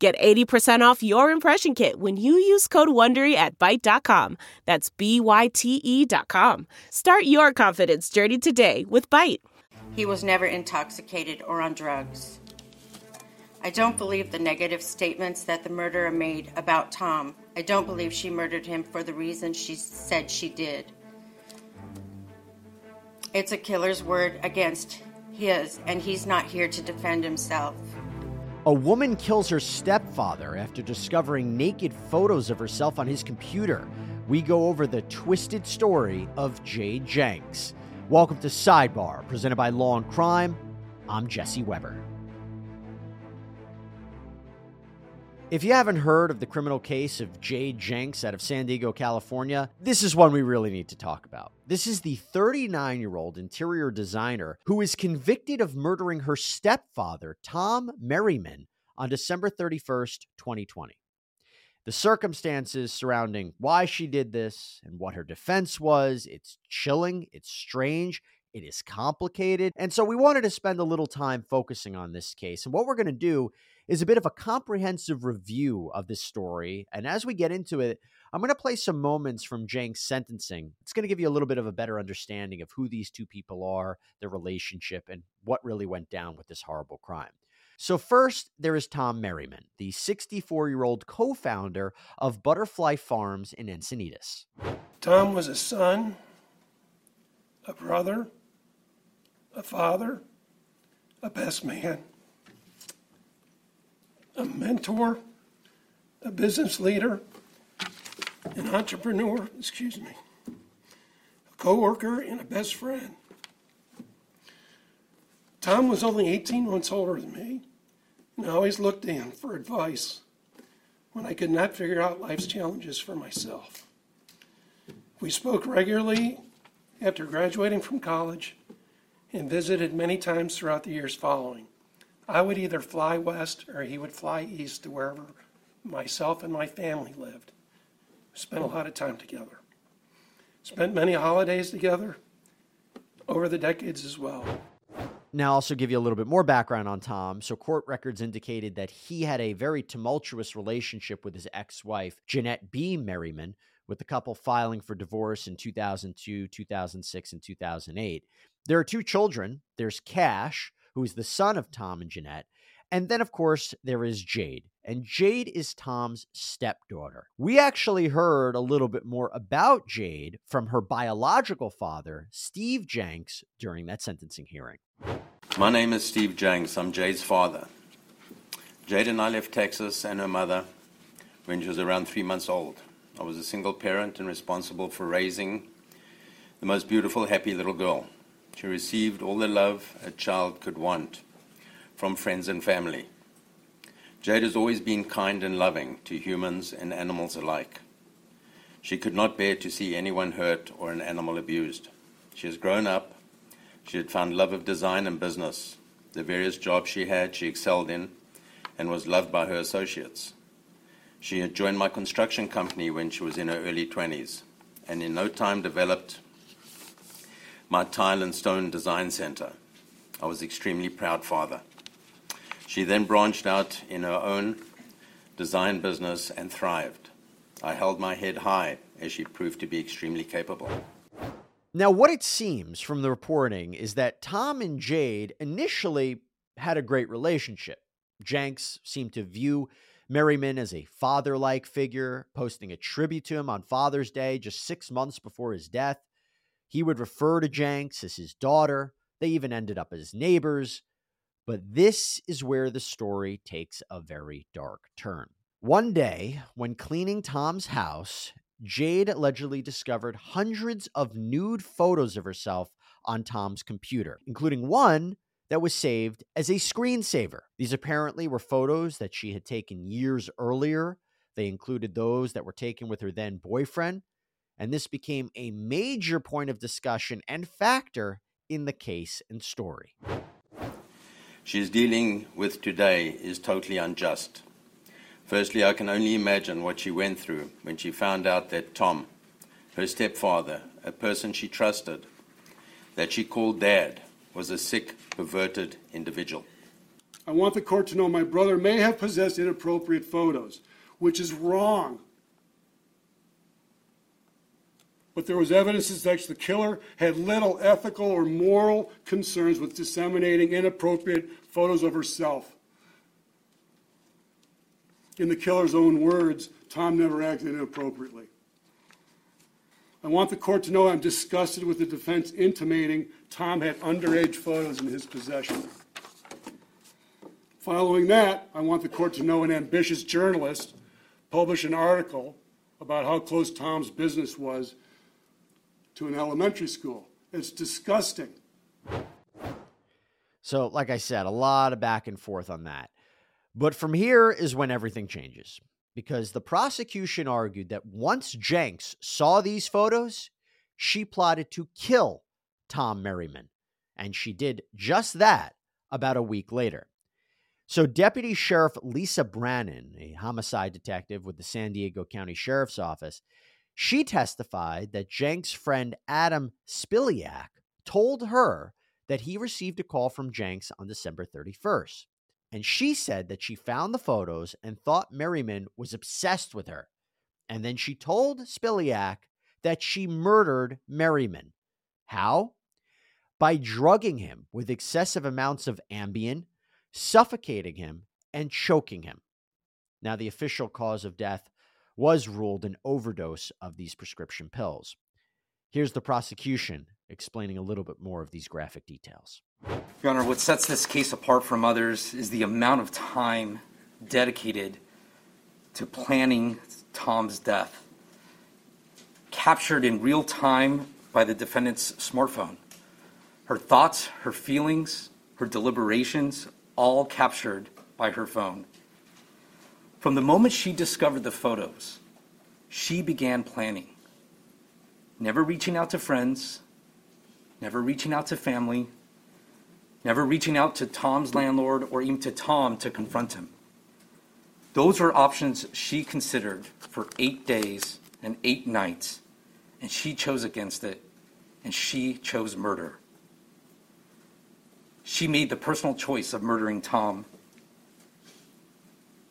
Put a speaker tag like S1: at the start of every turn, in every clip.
S1: Get 80% off your impression kit when you use code WONDERY at Byte.com. That's B-Y-T-E dot com. Start your confidence journey today with Byte.
S2: He was never intoxicated or on drugs. I don't believe the negative statements that the murderer made about Tom. I don't believe she murdered him for the reason she said she did. It's a killer's word against his, and he's not here to defend himself.
S3: A woman kills her stepfather after discovering naked photos of herself on his computer. We go over the twisted story of Jade Janks. Welcome to Sidebar, presented by Law and Crime. I'm Jesse Weber. If you haven't heard of the criminal case of Jade Janks out of San Diego, California, this is one we really need to talk about. This is the 39 year old interior designer who is convicted of murdering her stepfather, Tom Merriman, on December 31st, 2020. The circumstances surrounding why she did this and what her defense was, it's chilling, it's strange, it is complicated. And so we wanted to spend a little time focusing on this case. And what we're going to do is a bit of a comprehensive review of this story. And as we get into it, I'm going to play some moments from Janks' sentencing. It's going to give you a little bit of a better understanding of who these two people are, their relationship, and what really went down with this horrible crime. So, first, there is Tom Merriman, the 64 year old co founder of Butterfly Farms in Encinitas.
S4: Tom was a son, a brother, a father, a best man a mentor, a business leader, an entrepreneur, excuse me, a coworker, and a best friend. Tom was only 18 months older than me, and I always looked to him for advice when I could not figure out life's challenges for myself. We spoke regularly after graduating from college and visited many times throughout the years following. I would either fly west or he would fly east to wherever myself and my family lived. Spent a lot of time together. Spent many holidays together over the decades as well.
S3: Now, I'll also give you a little bit more background on Tom. So, court records indicated that he had a very tumultuous relationship with his ex wife, Jeanette B. Merriman, with the couple filing for divorce in 2002, 2006, and 2008. There are two children. There's Cash, who is the son of Tom and Jeanette. And then, of course, there is Jade. And Jade is Tom's stepdaughter. We actually heard a little bit more about Jade from her biological father, Steve Janks, during that sentencing hearing.
S5: My name is Steve Janks. I'm Jade's father. Jade and I left Texas and her mother when she was around three months old. I was a single parent and responsible for raising the most beautiful, happy little girl. She received all the love a child could want from friends and family. Jade has always been kind and loving to humans and animals alike. She could not bear to see anyone hurt or an animal abused. She has grown up. She had found love of design and business. The various jobs she had, she excelled in and was loved by her associates. She had joined my construction company when she was in her early 20s and in no time developed my tile and stone design center. I was extremely proud father. She then branched out in her own design business and thrived. I held my head high as she proved to be extremely capable.
S3: Now, what it seems from the reporting is that Tom and Jade initially had a great relationship. Janks seemed to view Merriman as a father like figure, posting a tribute to him on Father's Day just six months before his death. He would refer to Janks as his daughter. They even ended up as neighbors. But this is where the story takes a very dark turn. One day, when cleaning Tom's house, Jade allegedly discovered hundreds of nude photos of herself on Tom's computer, including one that was saved as a screensaver. These apparently were photos that she had taken years earlier They included those that were taken with her then boyfriend, and this became a major point of discussion and factor in the case and story.
S5: She is dealing with today is totally unjust. Firstly, I can only imagine what she went through when she found out that Tom, her stepfather, a person she trusted, that she called dad, was a sick, perverted individual.
S6: I want the court to know my brother may have possessed inappropriate photos, which is wrong. But there was evidence that the killer had little ethical or moral concerns with disseminating inappropriate photos of herself. In the killer's own words, Tom never acted inappropriately. I want the court to know I'm disgusted with the defense intimating Tom had underage photos in his possession. Following that, I want the court to know an ambitious journalist published an article about how close Tom's business was to an elementary school. It's disgusting.
S3: So, like I said, a lot of back and forth on that. But from here is when everything changes because the prosecution argued that once Janks saw these photos, she plotted to kill Tom Merriman. And she did just that about a week later. So, Deputy Sheriff Lisa Brannon, a homicide detective with the San Diego County Sheriff's Office, she testified that Janks' friend Adam Spiliak told her that he received a call from Janks on December 31st. And she said that she found the photos and thought Merriman was obsessed with her. And then she told Spiliak that she murdered Merriman. How? By drugging him with excessive amounts of Ambien, suffocating him, and choking him. Now, the official cause of death was ruled an overdose of these prescription pills. Here's the prosecution explaining a little bit more of these graphic details.
S7: Your Honor, what sets this case apart from others is the amount of time dedicated to planning Tom's death, captured in real time by the defendant's smartphone. Her thoughts, her feelings, her deliberations, all captured by her phone. From the moment she discovered the photos, she began planning, never reaching out to friends, never reaching out to family, never reaching out to Tom's landlord or even to Tom to confront him. Those were options she considered for eight days and eight nights, and she chose against it, and she chose murder. She made the personal choice of murdering Tom,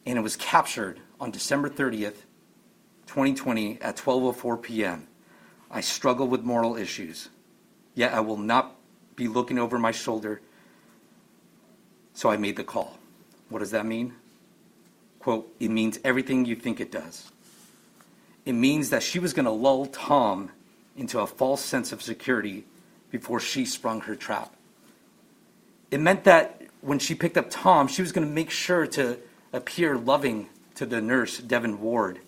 S7: and it was captured on December 30th, 2020 at 12:04 p.m. I struggle with moral issues, yet I will not be looking over my shoulder so I made the call. What does that mean? Quote, it means everything you think it does. It means that she was going to lull Tom into a false sense of security before she sprung her trap. It meant that when she picked up Tom, she was going to make sure to appear loving to the nurse, Devin Ward.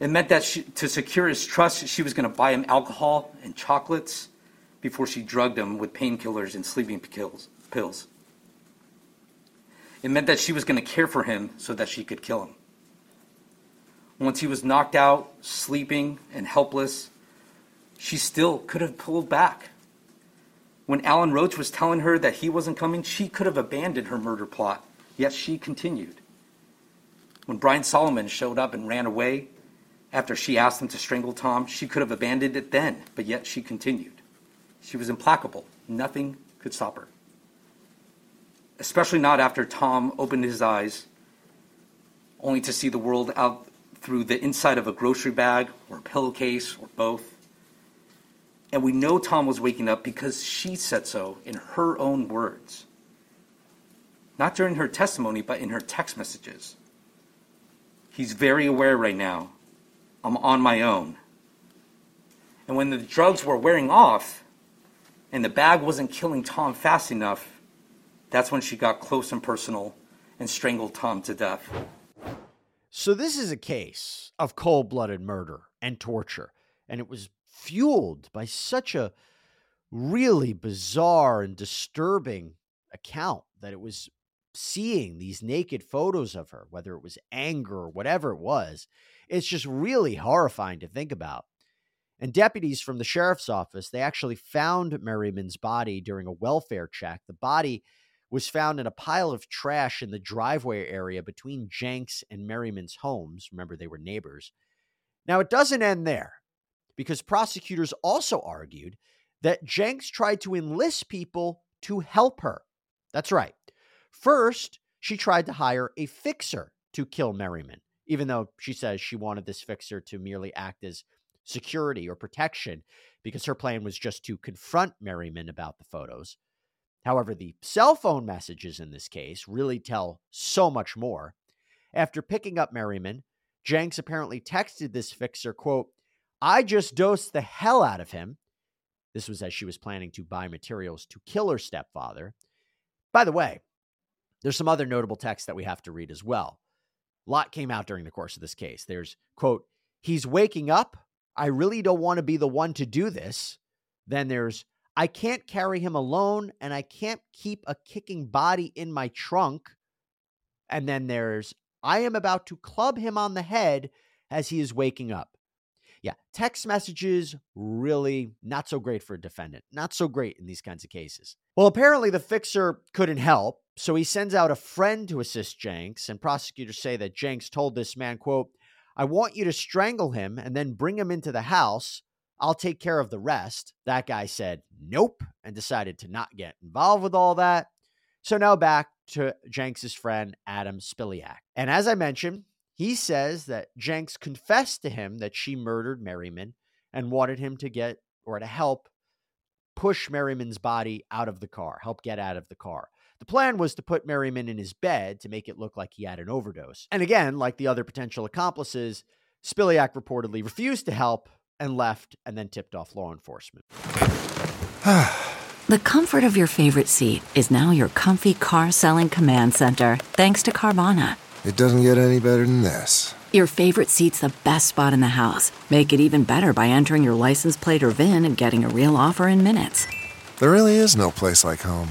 S7: It meant that she, to secure his trust, she was going to buy him alcohol and chocolates before she drugged him with painkillers and sleeping pills. It meant that she was going to care for him so that she could kill him. Once he was knocked out, sleeping, and helpless, she still could have pulled back. When Alan Roach was telling her that he wasn't coming, she could have abandoned her murder plot, yet she continued. When Brian Solomon showed up and ran away after she asked him to strangle Tom, she could have abandoned it then, but yet she continued. She was implacable. Nothing could stop her especially not after Tom opened his eyes only to see the world out through the inside of a grocery bag or a pillowcase or both. And we know Tom was waking up because she said so in her own words. Not during her testimony, but in her text messages. He's very aware right now. I'm on my own. And when the drugs were wearing off and the bag wasn't killing Tom fast enough, that's when she got close and personal and strangled Tom to death.
S3: So, this is a case of cold blooded murder and torture, and it was fueled by such a really bizarre and disturbing account that it was seeing these naked photos of her, whether it was anger or whatever it was, it's just really horrifying to think about. And deputies from the sheriff's office, they actually found Merriman's body during a welfare check. The body was found in a pile of trash in the driveway area between Janks and Merriman's homes. Remember, they were neighbors. Now, it doesn't end there because prosecutors also argued that Janks tried to enlist people to help her. That's right. First, she tried to hire a fixer to kill Merriman, even though she says she wanted this fixer to merely act as security or protection because her plan was just to confront Merriman about the photos. However, the cell phone messages in this case really tell so much more. After picking up Merriman, Janks apparently texted this fixer, quote, I just dosed the hell out of him. This was as she was planning to buy materials to kill her stepfather. By the way, there's some other notable texts that we have to read as well. A lot came out during the course of this case. There's, quote, he's waking up. I really don't want to be the one to do this. Then there's, I can't carry him alone and I can't keep a kicking body in my trunk. And then there's, I am about to club him on the head as he is waking up. Yeah, text messages really not so great for a defendant. Not so great in these kinds of cases. Well, apparently the fixer couldn't help, so he sends out a friend to assist Janks, and prosecutors say that Janks told this man, quote, I want you to strangle him and then bring him into the house. I'll take care of the rest. That guy said nope and decided to not get involved with all that. So now back to Janks's friend Adam Spiliak. And as I mentioned, he says that Janks confessed to him that she murdered Merriman and wanted him to get or to help push Merriman's body out of the car, help get out of the car. The plan was to put Merriman in his bed to make it look like he had an overdose. And again, like the other potential accomplices, Spiliak reportedly refused to help and left and then tipped off law enforcement.
S8: the comfort of your favorite seat is now your comfy car selling command center, thanks to Carvana.
S9: It doesn't get any better than this.
S8: Your favorite seat's the best spot in the house. Make it even better by entering your license plate or VIN and getting a real offer in minutes.
S9: There really is no place like home.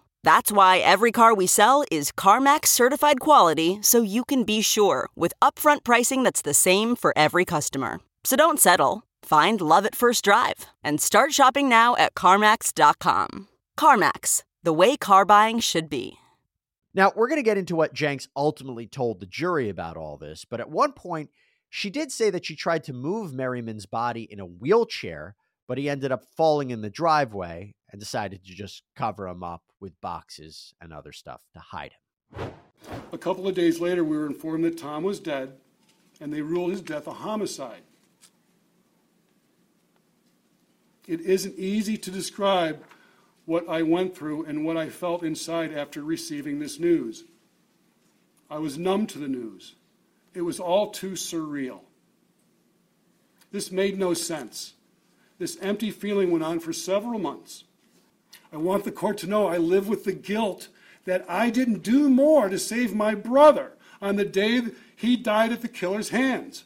S10: That's why every car we sell is CarMax certified quality so you can be sure with upfront pricing that's the same for every customer. So don't settle. Find love at first drive and start shopping now at CarMax.com. CarMax, the way car buying should be.
S3: Now, we're going to get into what Janks ultimately told the jury about all this, but at one point, she did say that she tried to move Merriman's body in a wheelchair, but he ended up falling in the driveway and decided to just cover him up with boxes and other stuff to hide him.
S6: A couple of days later, we were informed that Tom was dead, and they ruled his death a homicide. It isn't easy to describe what I went through and what I felt inside after receiving this news. I was numb to the news. It was all too surreal. This made no sense. This empty feeling went on for several months. I want the court to know I live with the guilt that I didn't do more to save my brother on the day he died at the killer's hands.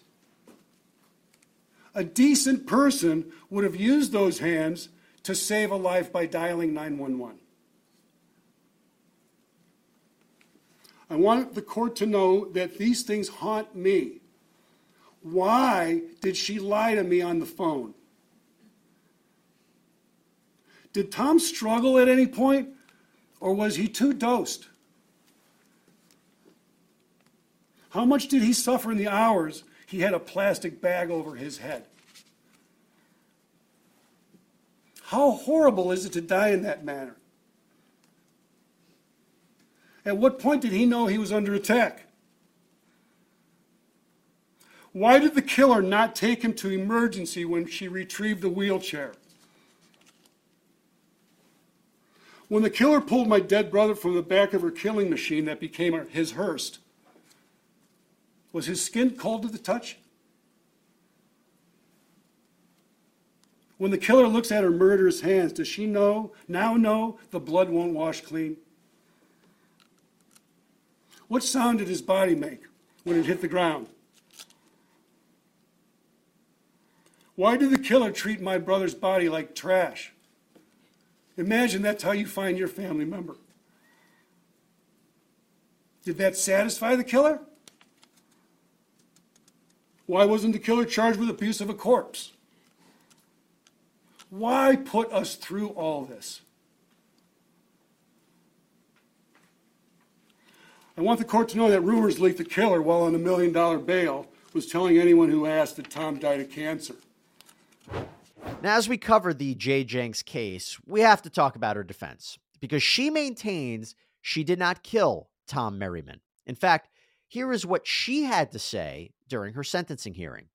S6: A decent person would have used those hands to save a life by dialing 911. I want the court to know that these things haunt me. Why did she lie to me on the phone? Did Tom struggle at any point, or was he too dosed? How much did he suffer in the hours he had a plastic bag over his head? How horrible is it to die in that manner? At what point did he know he was under attack? Why did the killer not take him to emergency when she retrieved the wheelchair? When the killer pulled my dead brother from the back of her killing machine that became his hearse, was his skin cold to the touch? When the killer looks at her murderer's hands, does she know, now know, the blood won't wash clean? What sound did his body make when it hit the ground? Why did the killer treat my brother's body like trash? Imagine that's how you find your family member. Did that satisfy the killer? Why wasn't the killer charged with abuse of a corpse? Why put us through all this? I want the court to know that rumors leaked the killer while on a million dollar bail was telling anyone who asked that Tom died of cancer.
S3: Now, as we cover the Jay Janks case, we have to talk about her defense because she maintains she did not kill Tom Merriman. In fact, here is what she had to say during her sentencing hearing.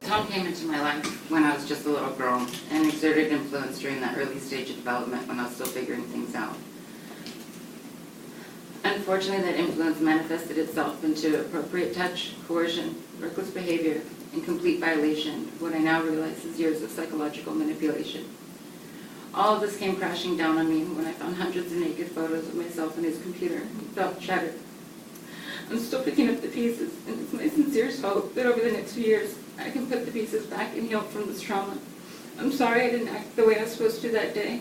S11: Tom came into my life when I was just a little girl and exerted influence during that early stage of development when I was still figuring things out. Unfortunately, that influence manifested itself into appropriate touch, coercion, reckless behavior, and complete violation of what I now realize is years of psychological manipulation. All of this came crashing down on me when I found hundreds of naked photos of myself in his computer and felt shattered. I'm still picking up the pieces, and it's my sincerest hope that over the next few years I can put the pieces back and heal from this trauma. I'm sorry I didn't act the way I was supposed to that day.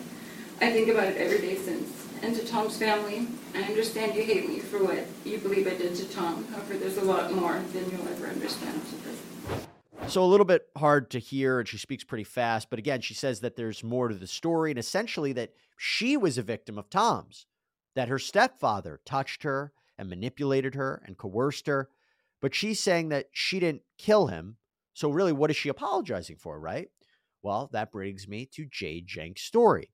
S11: I think about it every day since. And to Tom's family, I understand you hate me for what you believe I did to Tom. However, there's a lot more than you'll ever understand to this.
S3: So, a little bit hard to hear, and she speaks pretty fast. But again, she says that there's more to the story, and essentially that she was a victim of Tom's, that her stepfather touched her and manipulated her and coerced her. But she's saying that she didn't kill him. So, really, what is she apologizing for, right? Well, that brings me to Jay Janks' story.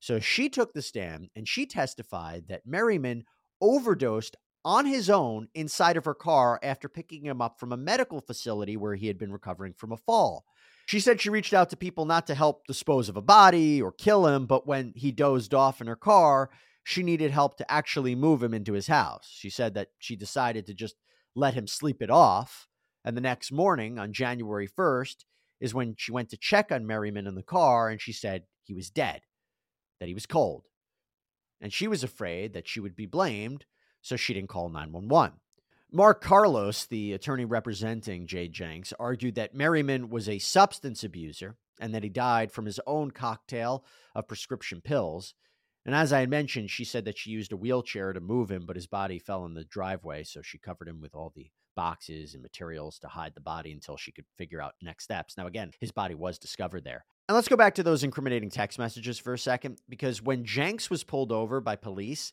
S3: So, she took the stand and she testified that Merriman overdosed on his own inside of her car after picking him up from a medical facility where he had been recovering from a fall. She said she reached out to people not to help dispose of a body or kill him, but when he dozed off in her car, she needed help to actually move him into his house. She said that she decided to just let him sleep it off. And the next morning, on January 1st, is when she went to check on Merriman in the car and she said he was dead, that he was cold. And she was afraid that she would be blamed, so she didn't call 911. Mark Carlos, the attorney representing Jay Janks, argued that Merriman was a substance abuser and that he died from his own cocktail of prescription pills. And as I had mentioned, she said that she used a wheelchair to move him, but his body fell in the driveway, so she covered him with all the boxes and materials to hide the body until she could figure out next steps. Now, again, his body was discovered there. And let's go back to those incriminating text messages for a second, because when Janks was pulled over by police,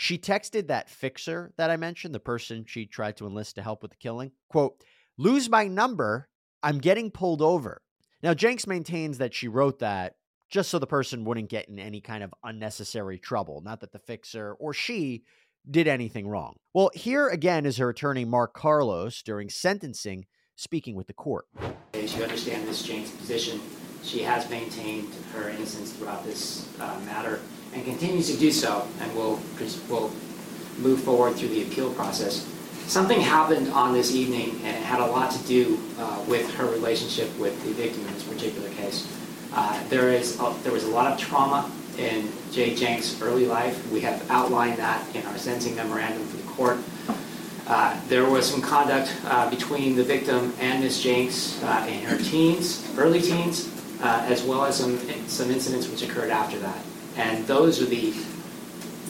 S3: she texted that fixer that I mentioned, the person she tried to enlist to help with the killing, quote, lose my number, I'm getting pulled over. Now, Janks maintains that she wrote that just so the person wouldn't get in any kind of unnecessary trouble. Not that the fixer or she did anything wrong. Well, here again is her attorney, Mark Carlos, during sentencing, speaking with the court.
S12: As you understand this, Janks' position, she has maintained her innocence throughout this uh, matter and continues to do so, and will will move forward through the appeal process. Something happened on this evening, and it had a lot to do uh, with her relationship with the victim in this particular case. Uh, there is a, there was a lot of trauma in Jay Janks' early life. We have outlined that in our sentencing memorandum for the court. Uh, there was some conduct uh, between the victim and Ms. Janks uh, in her teens, early teens, uh, as well as some some incidents which occurred after that. And those are the,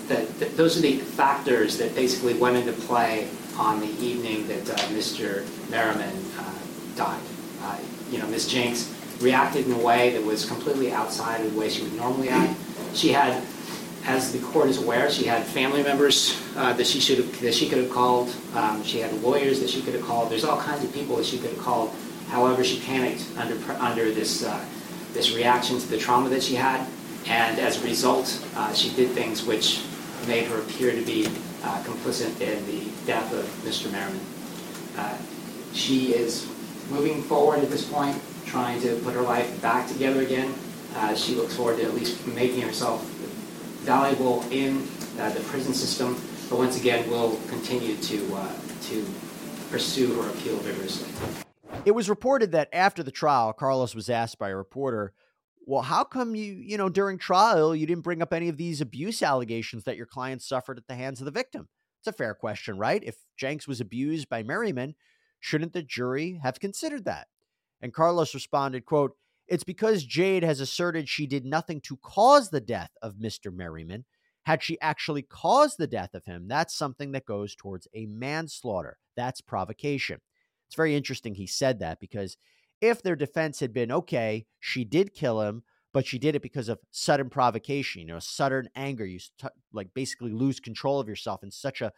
S12: the, the those are the factors that basically went into play on the evening that Mr. Merriman died. you know, Ms. Janks reacted in a way that was completely outside of the way she would normally act. She had, as the court is aware, she had family members uh, that she should have, that she could have called. Um, she had lawyers that she could have called. There's all kinds of people that she could have called. However, she panicked under under this uh, this reaction to the trauma that she had, and as a result, uh, she did things which made her appear to be uh, complicit in the death of Mr. Merriman. Uh, she is moving forward at this point trying to put her life back together again. Uh, she looks forward to at least making herself valuable in uh, the prison system, but once again will continue to, uh, to pursue her appeal vigorously.
S3: It was reported that after the trial, Carlos was asked by a reporter well, how come you, you know, during trial, you didn't bring up any of these abuse allegations that your client suffered at the hands of the victim? It's a fair question, right? If Janks was abused by Merriman, shouldn't the jury have considered that? And Carlos responded, quote, it's because Jade has asserted she did nothing to cause the death of Mr. Merriman. Had she actually caused the death of him, that's something that goes towards a manslaughter. That's provocation. It's very interesting he said that because if their defense had been okay, she did kill him, but she did it because of sudden provocation, you know, sudden anger. You like basically lose control of yourself in such a,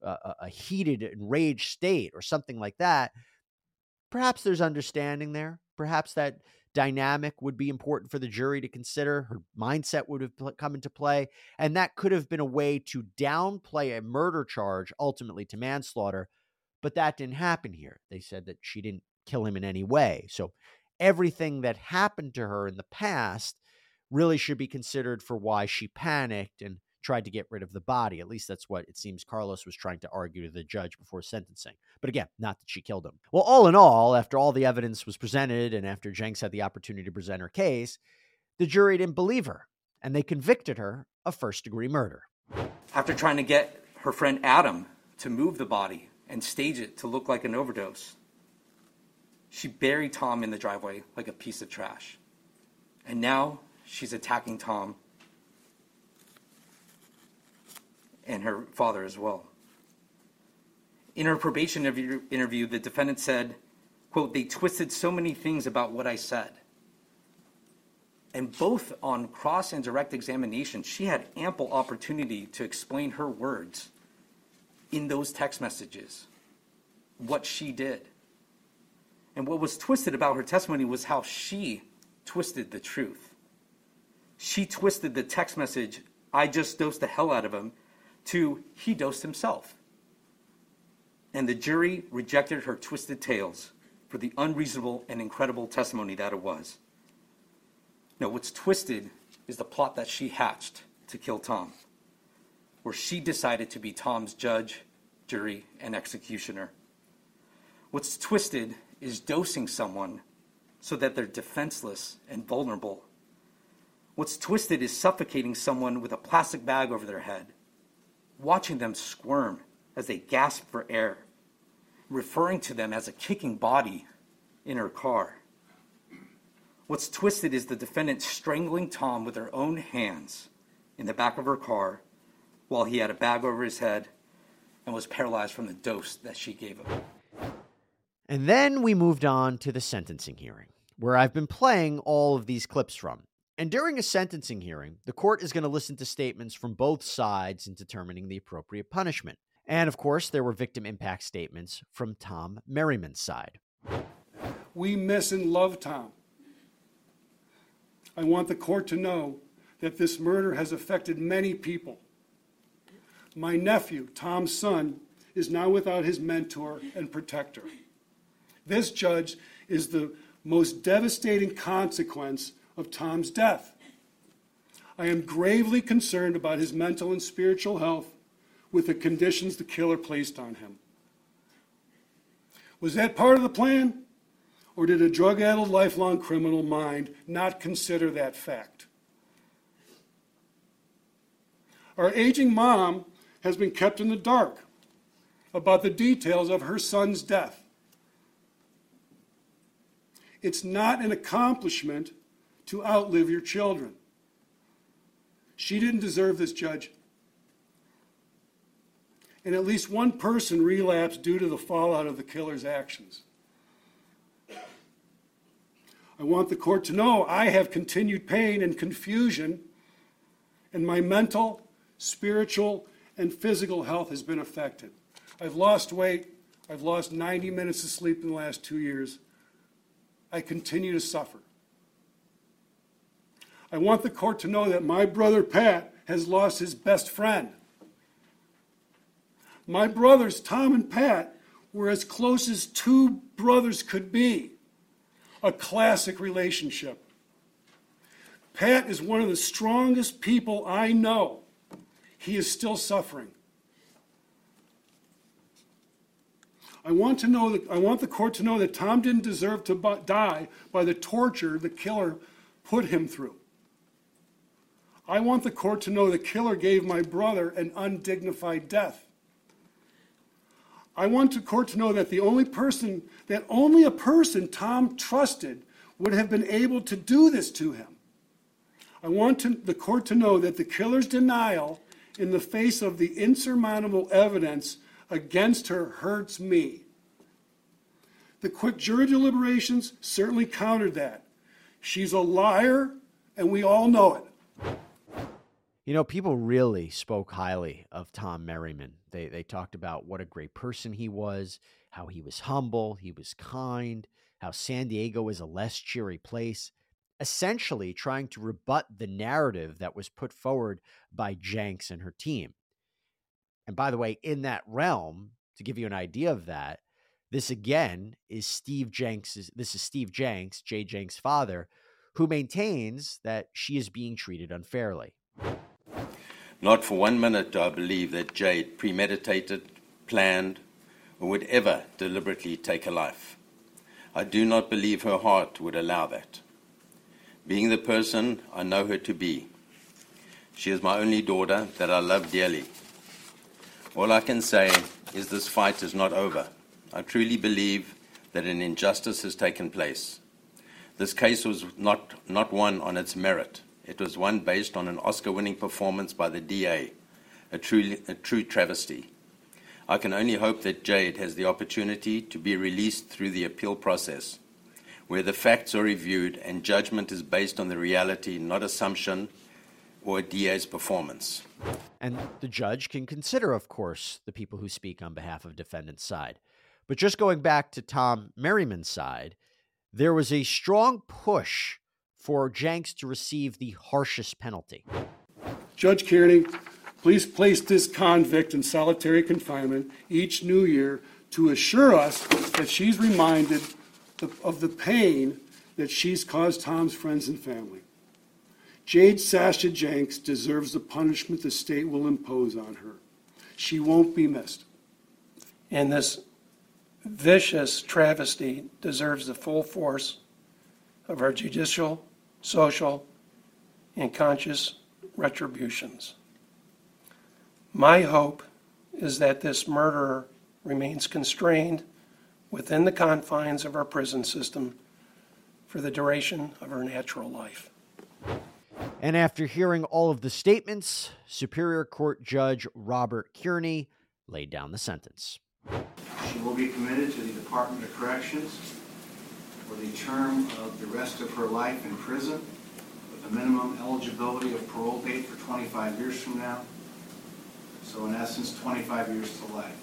S3: a a heated, enraged state, or something like that. Perhaps there's understanding there. Perhaps that dynamic would be important for the jury to consider. Her mindset would have come into play. And that could have been a way to downplay a murder charge ultimately to manslaughter. But that didn't happen here. They said that she didn't kill him in any way. So everything that happened to her in the past really should be considered for why she panicked and tried to get rid of the body. At least that's what it seems Carlos was trying to argue to the judge before sentencing. But again, not that she killed him. Well, all in all, after all the evidence was presented and after Janks had the opportunity to present her case, the jury didn't believe her and they convicted her of first degree murder.
S7: After trying to get her friend Adam to move the body and stage it to look like an overdose, she buried Tom in the driveway like a piece of trash. And now she's attacking Tom and her father as well. In her probation interview, the defendant said, quote, they twisted so many things about what I said. And both on cross and direct examination, she had ample opportunity to explain her words in those text messages, what she did. And what was twisted about her testimony was how she twisted the truth. She twisted the text message, I just dosed the hell out of him, to he dosed himself. And the jury rejected her twisted tales for the unreasonable and incredible testimony that it was. Now, what's twisted is the plot that she hatched to kill Tom, where she decided to be Tom's judge, jury, and executioner. What's twisted is dosing someone so that they're defenseless and vulnerable. What's twisted is suffocating someone with a plastic bag over their head watching them squirm as they gasp for air, referring to them as a kicking body in her car. What's twisted is the defendant strangling Tom with her own hands in the back of her car while he had a bag over his head and was paralyzed from the dose that she gave him.
S3: And then we moved on to the sentencing hearing, where I've been playing all of these clips from. And during a sentencing hearing, the court is going to listen to statements from both sides in determining the appropriate punishment. And of course, there were victim impact statements from Tom Merriman's side.
S6: We miss and love Tom. I want the court to know that this murder has affected many people. My nephew, Tom's son, is now without his mentor and protector. This judge is the most devastating consequence of Tom's death. I am gravely concerned about his mental and spiritual health with the conditions the killer placed on him. Was that part of the plan? Or did a drug addled lifelong criminal mind not consider that fact? Our aging mom has been kept in the dark about the details of her son's death. It's not an accomplishment to outlive your children. She didn't deserve this, Judge. And at least one person relapsed due to the fallout of the killer's actions. I want the court to know I have continued pain and confusion, and my mental, spiritual, and physical health has been affected. I've lost weight. I've lost 90 minutes of sleep in the last two years. I continue to suffer. I want the court to know that my brother Pat has lost his best friend. My brothers, Tom and Pat, were as close as two brothers could be. A classic relationship. Pat is one of the strongest people I know. He is still suffering. I want to know that I want the court to know that Tom didn't deserve to die by the torture the killer put him through. I want the court to know the killer gave my brother an undignified death. I want the court to know that the only person, that only a person Tom trusted would have been able to do this to him. I want to, the court to know that the killer's denial in the face of the insurmountable evidence against her hurts me. The quick jury deliberations certainly countered that. She's a liar, and we all know it.
S3: You know, people really spoke highly of Tom Merriman. They they talked about what a great person he was, how he was humble, he was kind, how San Diego is a less cheery place, essentially trying to rebut the narrative that was put forward by Janks and her team. And by the way, in that realm, to give you an idea of that, this again is Steve Janks. This is Steve Janks, Jay Janks' father, who maintains that she is being treated unfairly.
S5: Not for one minute do I believe that Jade premeditated, planned, or would ever deliberately take a life. I do not believe her heart would allow that. Being the person I know her to be, she is my only daughter that I love dearly. All I can say is this fight is not over. I truly believe that an injustice has taken place. This case was not, not won on its merit. It was one based on an Oscar winning performance by the DA, a, truly, a true travesty. I can only hope that Jade has the opportunity to be released through the appeal process, where the facts are reviewed and judgment is based on the reality, not assumption or a DA's performance.
S3: And the judge can consider, of course, the people who speak on behalf of defendant's side. But just going back to Tom Merriman's side, there was a strong push for Janks to receive the harshest penalty.
S6: Judge Kearney, please place this convict in solitary confinement each new year to assure us that she's reminded of the pain that she's caused Tom's friends and family. Jade Sasha Janks deserves the punishment the state will impose on her. She won't be missed.
S4: And this vicious travesty deserves the full force of our judicial social, and conscious retributions. My hope is that this murderer remains constrained within the confines of our prison system for the duration of her natural life.
S3: And after hearing all of the statements, Superior Court Judge Robert Kearney laid down the sentence.
S13: She will be committed to the Department of Corrections for the term of the rest of her life in prison with a minimum eligibility of parole date for 25 years from now. So in essence, 25 years to life.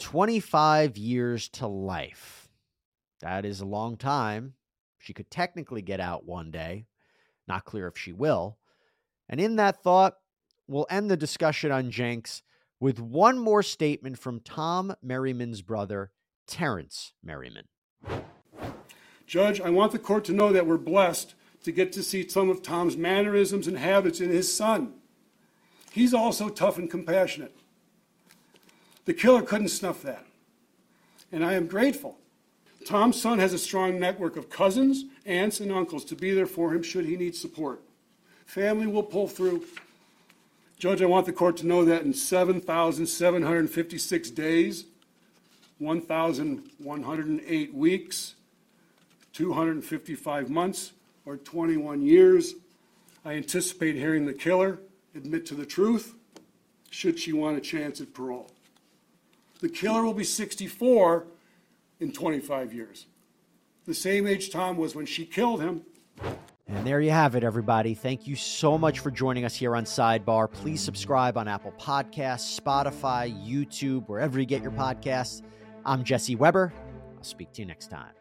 S3: 25 years to life. That is a long time. She could technically get out one day. Not clear if she will. And in that thought, we'll end the discussion on Janks with one more statement from Tom Merriman's brother, Terrence Merriman.
S6: Judge, I want the court to know that we're blessed to get to see some of Tom's mannerisms and habits in his son. He's also tough and compassionate. The killer couldn't snuff that. And I am grateful. Tom's son has a strong network of cousins, aunts, and uncles to be there for him should he need support. Family will pull through. Judge, I want the court to know that in 7,756 days, 1,108 weeks, 255 months or 21 years. I anticipate hearing the killer admit to the truth should she want a chance at parole. The killer will be 64 in 25 years, the same age Tom was when she killed him.
S3: And there you have it, everybody. Thank you so much for joining us here on Sidebar. Please subscribe on Apple Podcasts, Spotify, YouTube, wherever you get your podcasts. I'm Jesse Weber. I'll speak to you next time.